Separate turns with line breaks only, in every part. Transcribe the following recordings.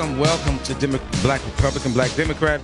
Welcome, welcome to Demo- Black Republican, Black Democrat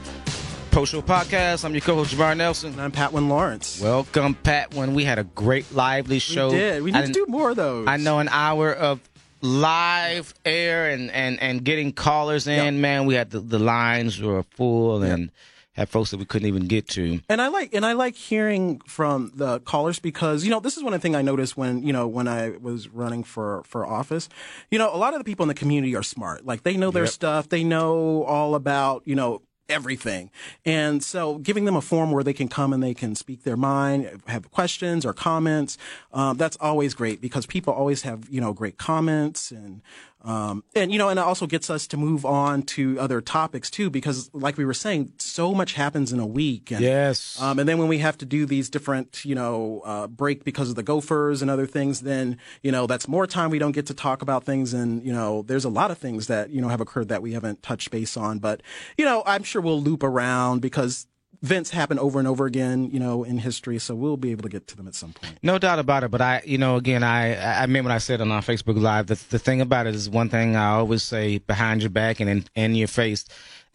Post Show Podcast. I'm your co-host Jamar Nelson.
And I'm Patwin Lawrence.
Welcome, Pat. When we had a great lively show,
We did. We need to do more of those.
I know an hour of live air and and and getting callers in.
Yeah.
Man, we had the, the lines were full and had folks that we couldn't even get to.
And I like and I like hearing from the callers because you know this is one of the thing I noticed when you know when I was running for for office. You know, a lot of the people in the community are smart. Like they know their
Yep.
stuff. They know all about you know everything. And so giving them a forum where they can come and they can speak their mind, have questions or comments, um, that's always great because people always have, you know, great comments and, um, and, you know, and it also gets us to move on to other topics too, because like we were saying, so much happens in a week. And,
Yes.
um, and then when we have to do these different, you know, uh, break because of the gophers and other things, then, you know, that's more time we don't get to talk about things. And, you know, there's a lot of things that, you know, have occurred that we haven't touched base on. But, you know, I'm sure we'll loop around because events happen over and over again, you know, in history. So we'll be able to get to them at some point.
No doubt about it. But I, you know, again, I, I mean, when I said on our Facebook Live. The, the thing about it is one thing I always say behind your back and in, in your face.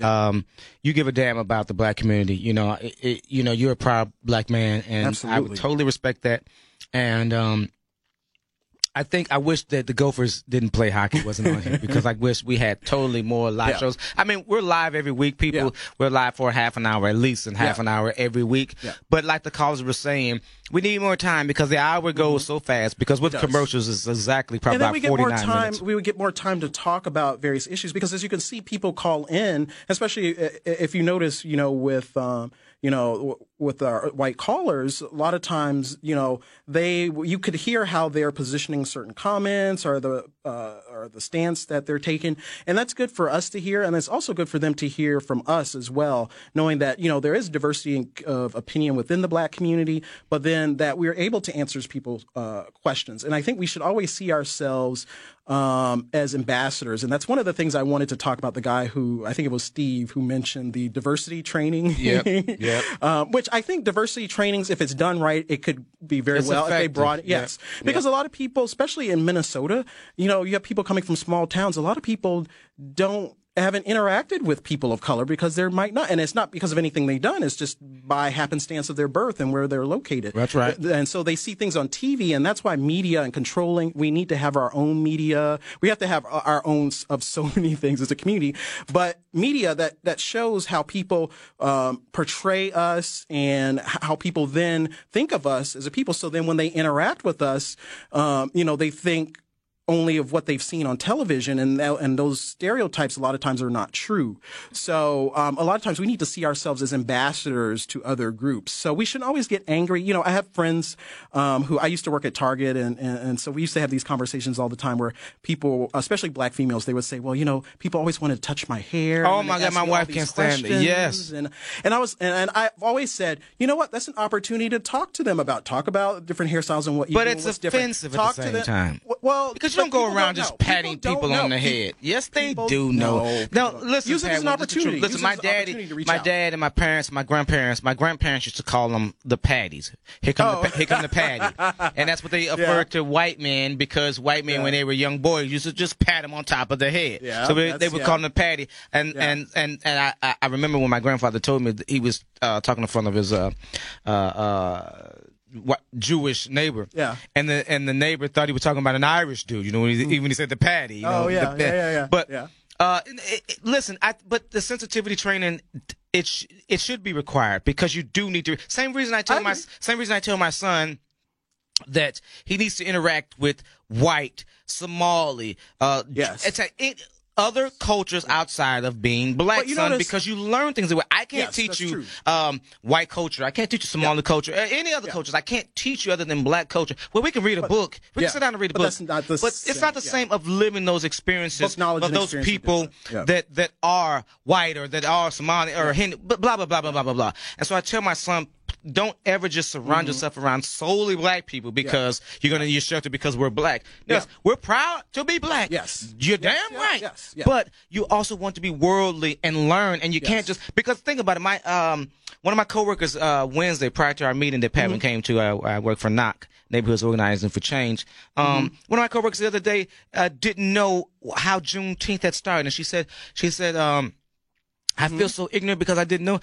Um, you give a damn about the black community. You know, it, it, you know, you're a proud black man, and I would totally respect that. And um, I think I wish that the Gophers didn't play hockey wasn't on here because I wish we had totally more live
Yeah.
shows. I mean, we're live every week. People,
Yeah.
we're live for half an hour at least, and half
Yeah.
an hour every week.
Yeah.
But like the callers were saying, we need more time because the hour goes so fast. Because with
Mm-hmm.
commercials, it's exactly probably
and then
about
we get
forty
more time.
minutes.
We would get more time to talk about various issues because, as you can see, people call in, especially i- i- if you notice, you know, with um, you know, w- with our white callers, a lot of times, you know, they you could hear how they're positioning certain comments or the uh, or the stance that they're taking, and that's good for us to hear, and it's also good for them to hear from us as well, knowing that you know there is diversity of opinion within the black community, but then that we're able to answer people's uh, questions, and I think we should always see ourselves um, as ambassadors, and that's one of the things I wanted to talk about. The guy who I think it was Steve who mentioned the diversity training,
Yep, yep.
um, which I think diversity trainings, if it's done right, it could be very
It's
well if they brought it. Yes, because a lot of people, especially in Minnesota, you know, you have people coming from small towns. A lot of people don't haven't interacted with people of color because there might not, and it's not because of anything they've done. It's just by happenstance of their birth and where they're located.
That's right.
And so they see things on TV, and that's why media and controlling. We need to have our own media. We have to have our own of so many things as a community, but media that that shows how people um, portray us and how people then think of us as a people. So then when they interact with us, um, you know, they think only of what they've seen on television, and that, and those stereotypes a lot of times are not true. So um, a lot of times we need to see ourselves as ambassadors to other groups. So we shouldn't always get angry. You know, I have friends um, who I used to work at Target, and, and and so we used to have these conversations all the time where people, especially black females, they would say, "Well, you know, people always want to touch my hair."
Oh my God, my wife can't stand it. Yes.
and and I was and, and I've always said, you know what? That's an opportunity to talk to them about talk about different hairstyles and what you
But
do,
it's
what's different.
offensive at
Talk
the
to
same
them-
time.
Well,
Because don't go
people
around just
know.
patting
don't
people, on the head. Yes, they
people-
do know.
no,
No,
people-
listen,
use it as an
well, this is the truth.
opportunity.
Listen,
Use
my daddy,
opportunity to reach
my
out.
dad, and my parents, my grandparents, my grandparents used to call them the patties. Here come,
Oh.
the, here come the patty, and that's what they referred to white men because white men, when they were young boys, used to just pat them on top of the head.
Yeah,
so they, they would
yeah.
call them the patty. And
Yeah.
and and and I, I I remember when my grandfather told me that he was uh, talking in front of his uh uh uh. What Jewish neighbor?
Yeah.
and the and the neighbor thought he was talking about an Irish dude. You know, when he, even when he said the patty. You know,
Oh, yeah,
the-
yeah, yeah, yeah,
But
yeah.
uh, it, it- listen, I, but the sensitivity training, it sh- it should be required because you do need to. Same reason I tell
I
my same reason I tell my son that he needs to interact with white, Somali, uh,
Yes.
it's a, it, other cultures outside of being black,
But you
son, because you learn things that. I can't
Yes,
teach you um, white culture. I can't teach you Somali culture. uh, Any other cultures. I can't teach you other than black culture. Well, we can read a book. We
yeah,
can sit down and read a
but
book.
that's not the
but it's not the
yeah.
same of living those experiences of those
experience
people.
Yeah.
that that are white or that are Somali or Hindu, but blah blah blah blah blah blah blah. And so I tell my son, don't ever just surround
Mm-hmm.
yourself around solely black people because you're gonna you're sheltered because we're black. Yes,
Yeah.
we're proud to be black.
Yes.
you're
Yes,
damn
yes,
right.
yes, yes.
But you also want to be worldly and learn, and you can't just because think about it. My um one of my coworkers uh Wednesday prior to our meeting that Patwin
Mm-hmm.
came to, uh, I work for NOC Neighborhoods Organizing for Change. Um,
Mm-hmm.
one of my coworkers the other day uh, didn't know how Juneteenth had started, and she said she said um. I
Mm-hmm.
feel so ignorant because I didn't know.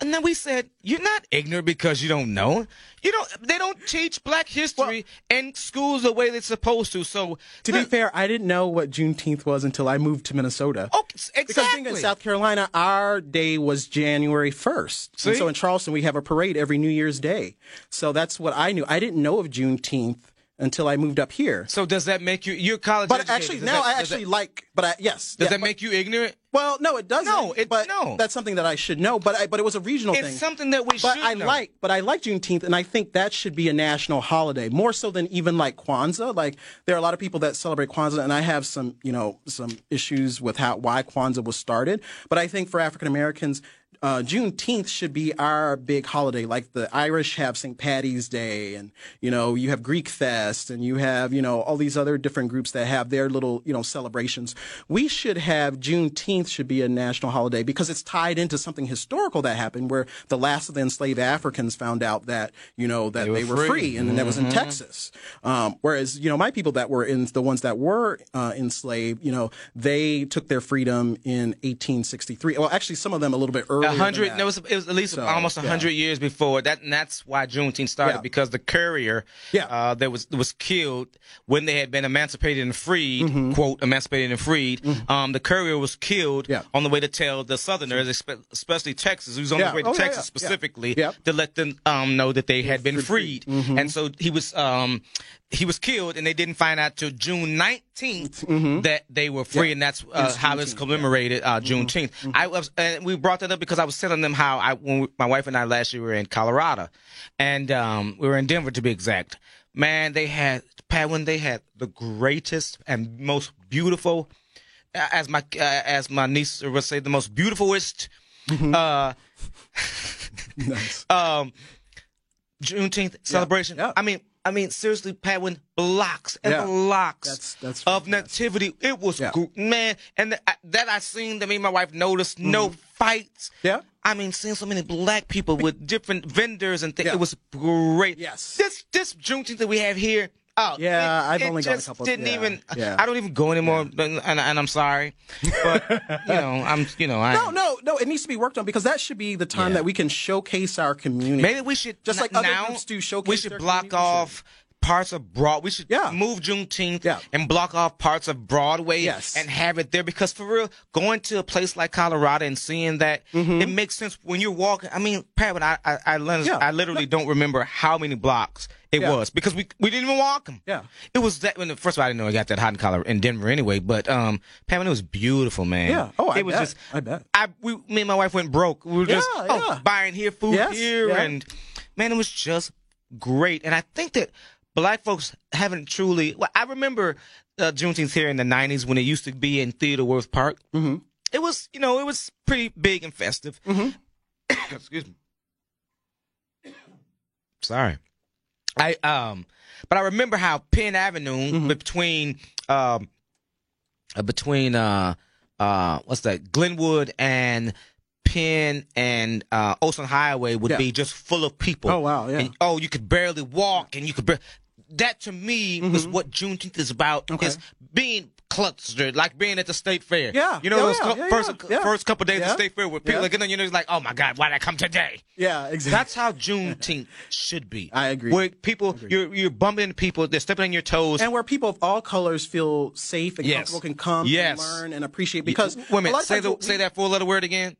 And then we said, "You're not ignorant because you don't know. You don't. They don't teach Black history in schools the way they're supposed to. So
To be fair, I didn't know what Juneteenth was until I moved to Minnesota.
Oh, okay, exactly.
Because being in South Carolina, our day was January 1st. And so in Charleston, we have a parade every New Year's Day. So that's what I knew. I didn't know of Juneteenth until I moved up here.
So does that make you? You're college.
But
educated.
actually,
Does
now
that-
I actually
that-
like, but I, yes.
Does
yeah,
that
but-
make you ignorant?
Well, no, it doesn't.
No, it-
but
no.
That's something that I should know. But I, but it was a regional
It's
thing.
something that we
but
should
I
know.
like, but I like Juneteenth, and I think that should be a national holiday more so than even like Kwanzaa. Like there are a lot of people that celebrate Kwanzaa, and I have some, you know, some issues with how why Kwanzaa was started. But I think for African Americans. Uh, Juneteenth should be our big holiday. Like the Irish have St. Patty's Day, and you know you have Greek Fest, and you have you know all these other different groups that have their little you know celebrations. We should have Juneteenth should be a national holiday because it's tied into something historical that happened, where the last of the enslaved Africans found out that you know that they were,
free.
free, and that was in Texas. Um, whereas you know my people that were in the ones that were uh, enslaved, you know they took their freedom in 1863. Well, actually, some of them a little bit earlier.
A hundred. No, it was, it was at least
So,
almost a
yeah.
hundred years before that, and that's why Juneteenth started
Yeah.
because the courier,
Yeah.
uh, that was was killed when they had been emancipated and freed,
Mm-hmm.
quote emancipated and freed. Um, the courier was killed
Yeah.
on the way to tell the Southerners, especially Texas, who's on
Yeah.
his way to
Oh,
Texas specifically, to let them um know that they had been freed,
Mm-hmm.
and so he was um he was killed, and they didn't find out till June 19th
Mm-hmm.
that they were free, and that's uh, how it's commemorated uh, Juneteenth. I was, and we brought that up because I was telling them how I, when we, my wife and I last year were in Colorado, and um, we were in Denver to be exact. Man, they had Patwin they had the greatest and most beautiful, as my uh, as my niece would say, the most beautifulest. Uh,
Nice.
um, Juneteenth celebration.
yeah.
I mean, I mean, seriously, Pat, when blocks and
Yeah.
blocks
That's- that's
of
fantastic.
nativity, it was
Yeah.
gr- man, and th- I- that I seen that me and my wife noticed no fights.
Mm-hmm. Yeah.
I mean, seeing so many black people with different vendors and things,
Yeah.
it was great.
Yes.
This this Juneteenth that we have here. Oh,
Yeah,
it-
I've
it
only gone a
just
couple-
Didn't
yeah,
even.
yeah.
I don't even go anymore, and, and, and I'm sorry, but you know, I'm you know, I
No, no, no. It needs to be worked on because that should be the time
Yeah.
that we can showcase our community.
Maybe we should
Just like other
now,
groups do showcase
We should block
community,
off parts of Broad. We should
Yeah.
move Juneteenth
Yeah.
and block off parts of Broadway
Yes.
and have it there because for real, going to a place like Colorado and seeing that it makes sense when you're walking. I mean, Pat, I I, I,
Yeah.
I literally don't remember how many blocks it
Yeah.
was because we we didn't even walk them.
Yeah.
it was that when the first of all I didn't know it got that hot in Colorado in Denver anyway. But um, Pat, it was beautiful, man.
Yeah. Oh, I
it was
bet.
just
I bet.
I we me and my wife went broke. We were just
Yeah,
oh,
yeah.
buying here food
Yes,
here and man, it was just great. And I think that black folks haven't truly. Well, I remember uh, Juneteenth here in the '90s when it used to be in Theodore Wirth Park. Mm-hmm. It was, you know, it was pretty big and festive.
Mm-hmm.
Excuse me. Sorry. I um, but I remember how Penn Avenue
Mm-hmm.
between um, uh, between uh uh what's that Glenwood and Penn and uh Olson Highway would
Yeah.
be just full of people.
Oh, wow, yeah.
And, oh, you could barely walk, and you could. Bar- that to me was what Juneteenth is about.
Mm-hmm. Okay.
Is being clustered, like being at the state fair.
Yeah.
you know
Oh,
those
yeah, yeah,
first
yeah, yeah.
first couple days
Yeah.
of state fair where people
Yeah.
are getting, you know, it's like, oh my God, why did I come today?
Yeah, exactly.
That's how Juneteenth should be.
I agree.
Where people, you're you're bumping people, they're stepping on your toes.
and where people of all colors feel safe and
Yes.
comfortable can come
Yes.
and learn and appreciate because
wait a minute, say the,
we-
say that four letter word again.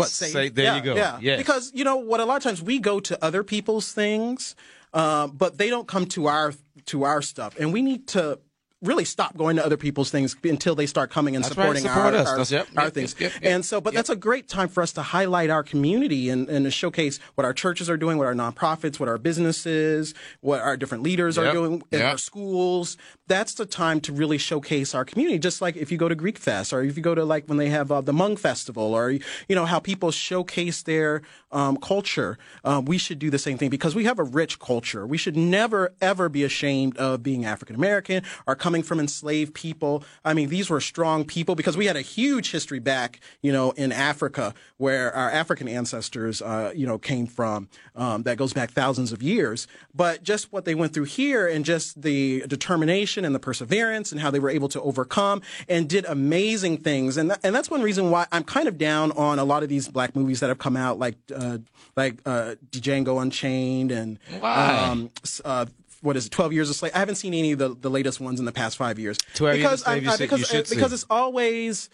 What
Say- there
yeah,
you go.
Yeah,
Yes.
because you know what? A lot of times we go to other people's things, uh, but they don't come to our to our stuff, and we need to really stop going to other people's things until they start coming and
That's right,
supporting
support
our,
us.
our,
yep,
our
yep,
things.
yep,
and so, but that's a great time for us to highlight our community and, and to showcase what our churches are doing, what our nonprofits, what our businesses, what our different leaders are doing in our schools. That's the time to really showcase our community. Just like if you go to Greek Fest or if you go to like when they have uh, the Hmong Festival or, you know, how people showcase their um, culture. Um, we should do the same thing because we have a rich culture. We should never, ever be ashamed of being African American or coming from enslaved people. I mean, these were strong people because we had a huge history back, you know, in Africa where our African ancestors, uh, you know, came from. Um, that goes back thousands of years. But just what they went through here and just the determination and the perseverance and how they were able to overcome and did amazing things. And, th- and that's one reason why I'm kind of down on a lot of these black movies that have come out, like uh, like uh, Django Unchained and um, uh, what is it, 12 Years a Slave. I haven't seen any of the, the latest ones in the past five years.
12 Years a
because,
Slave,
I- I- because, uh, because it's always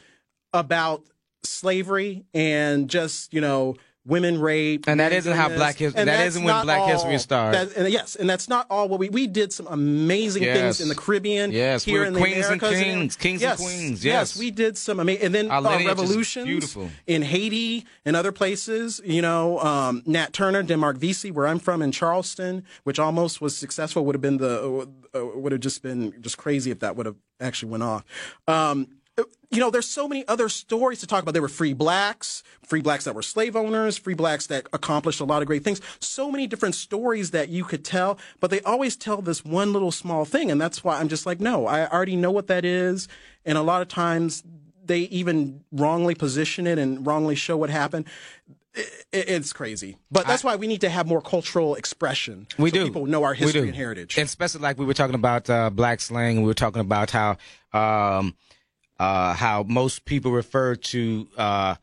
about slavery and just, you know, women rape.
And that isn't how Black History.
And that's
isn't when Black
all-
History started.
that- and yes, and that's not all what we, we did some amazing
Yes.
things in the Caribbean.
Yes,
here
were
in the
queens and
Americas
kings, kings and
yes,
queens, yes.
yes, we did some amazing, and then
Our
uh, revolutions
beautiful.
in Haiti and other places. You know, um, Nat Turner, Denmark Vesey, where I'm from in Charleston, which almost was successful, would have been the uh, would have just been just crazy if that would have actually went off. Um, you know, there's so many other stories to talk about. There were free blacks, free blacks that were slave owners, free blacks that accomplished a lot of great things. So many different stories that you could tell, but they always tell this one little small thing. And that's why I'm just like, no, I already know what that is. And a lot of times they even wrongly position it and wrongly show what happened. I- I- It's crazy, but that's why we need to have more cultural expression.
We
so
do.
People know our history and heritage.
And especially like we were talking about uh, black slang. We were talking about how um, uh, how most people refer to uh,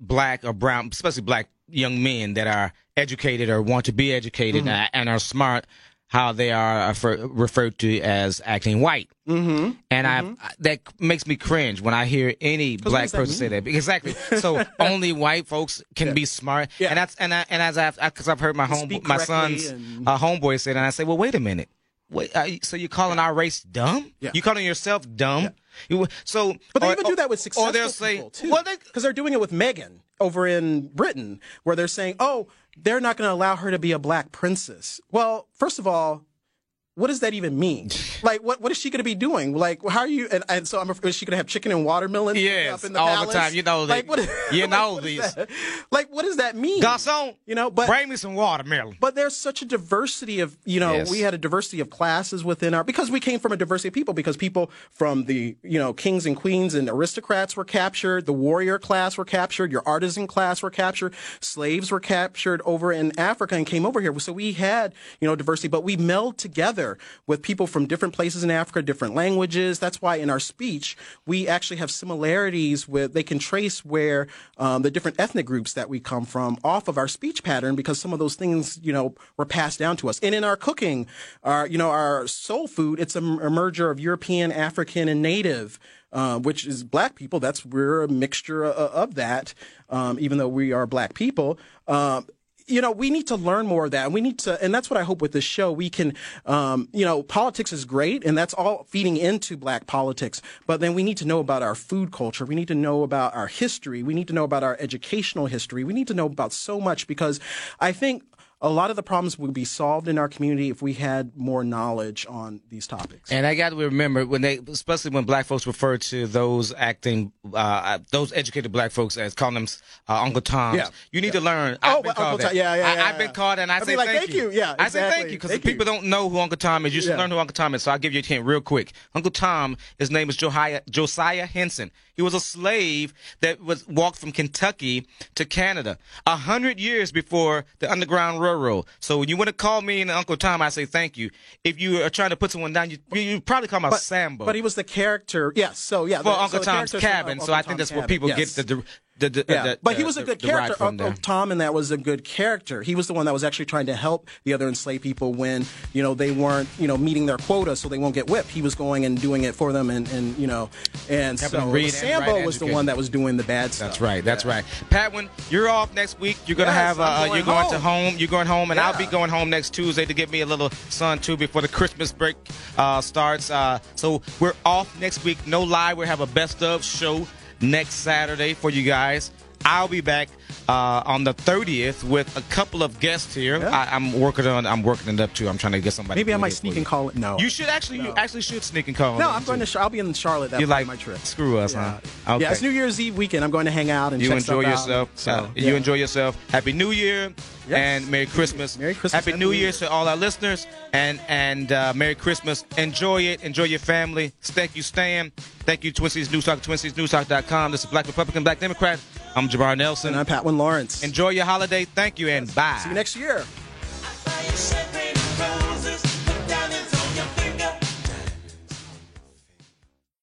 black or brown, especially black young men that are educated or want to be educated
Mm-hmm.
and, are smart. How they are refer, referred to as acting white, mm-hmm. and I that makes me cringe when I hear any black person say that. Exactly. So only white folks can be smart,
Yeah.
and that's and I, and as I've because I've heard my home my son's
and-
uh, homeboy said, and I said, well, wait a minute. Wait, uh, so you're calling our race dumb?
Yeah.
You calling yourself dumb? You, so,
But they
or-
even do that with successful
Or they'll say,
people too.
well, they,
because they're doing it with Meghan over in Britain, where they're saying, "Oh, they're not going to allow her to be a black princess." Well, first of all, what does that even mean? like, what what is she going to be doing? Like, how are you? And, and so, I'm, is she going to have chicken and watermelon
Yes,
up in the
all the time. You know
like,
that-
what,
you
like,
know
what is
these.
Like, what does that mean?
garçon,
you know, but
bring me some watermelon.
but there's such a diversity of you know
Yes.
we had a diversity of classes within our because we came from a diversity of people because people from the you know kings and queens and aristocrats were captured the warrior class were captured your artisan class were captured slaves were captured over in africa and came over here so we had you know diversity but we meld together with people from different places in africa different languages. That's why in our speech we actually have similarities with they can trace where um, the different ethnic groups that we come from off of our speech pattern because some of those things you know were passed down to us. And in our cooking our you know our soul food it's a merger of european african and native uh, which is black people. That's we're a mixture of, of that um, even though we are black people. Um, you know, we need to learn more of that. And we need to, and that's what I hope with this show. We can, um, you know, politics is great and that's all feeding into black politics. But then we need to know about our food culture. We need to know about our history. We need to know about our educational history. We need to know about so much because I think a lot of the problems would be solved in our community if we had more knowledge on these topics.
And I got to remember when they, especially when black folks refer to those acting, uh, those educated black folks as calling them uh, Uncle Toms.
Yeah.
You need to learn.
Oh,
I've been
well,
called
Uncle. Tom- yeah, yeah,
I,
yeah,
I've been called and I
I'd
say
like,
thank,
thank you. Yeah,
I say thank you because people don't know who Uncle Tom is. You should
Yeah.
learn who Uncle Tom is. So I'll give you a hint real quick. Uncle Tom, his name is Josiah, Josiah Henson. He was a slave that was walked from Kentucky to Canada a hundred years before the Underground Railroad. So when you want to call me and Uncle Tom, I say thank you. If you are trying to put someone down, you you probably call him a Sambo.
But he was the character. Yes. So yeah.
for
the-
Uncle
so
Tom's cabin.
Uncle
so I
Tom's
think that's where people
Yes.
get the the, the,
Yeah,
the
but he was a good
the
character. Uncle. Tom, and that was a good character. He was the one that was actually trying to help the other enslaved people when you know they weren't you know meeting their quota, so they won't get whipped. He was going and doing it for them, and, and you know, and
Helping
so
read
Sambo
write
was the one that was doing the bad stuff.
That's right. That's right. Patwin, you're off next week. You're gonna
Yes,
have. Uh,
going
you're going to
home.
home. You're going home, and I'll be going home next Tuesday to get me a little sun too before the Christmas break uh, starts. Uh, so we're off next week. No lie. We have a best of show next Saturday for you guys. I'll be back uh, on the 30th with a couple of guests here.
Yeah.
I, I'm working on. I'm working it up too. I'm trying to get somebody.
Maybe I might sneak and call it. No.
You should actually. You actually should sneak and call.
no, I'm going
too.
to. I'll be in Charlotte that
You like
my trip.
Screw us,
Yeah.
huh? Okay.
yeah, it's New Year's Eve weekend. I'm going to hang out and
You
check
enjoy
stuff
yourself.
Out. So,
Uh,
yeah.
You enjoy yourself. Happy New Year
Yes.
and Merry Christmas.
Merry Christmas,
Happy
Happy
New
New
Year
Year.
to all our listeners and and uh, Merry Christmas. Enjoy it. Enjoy your family. Thank you, Stan. Thank you, Twin Cities News Talk, TwinCitiesNewsTalk.com. This is Black Republican, Black Democrat. I'm Jamar Nelson.
And I'm Patwin Lawrence.
Enjoy your holiday. Thank you and bye.
See you next year.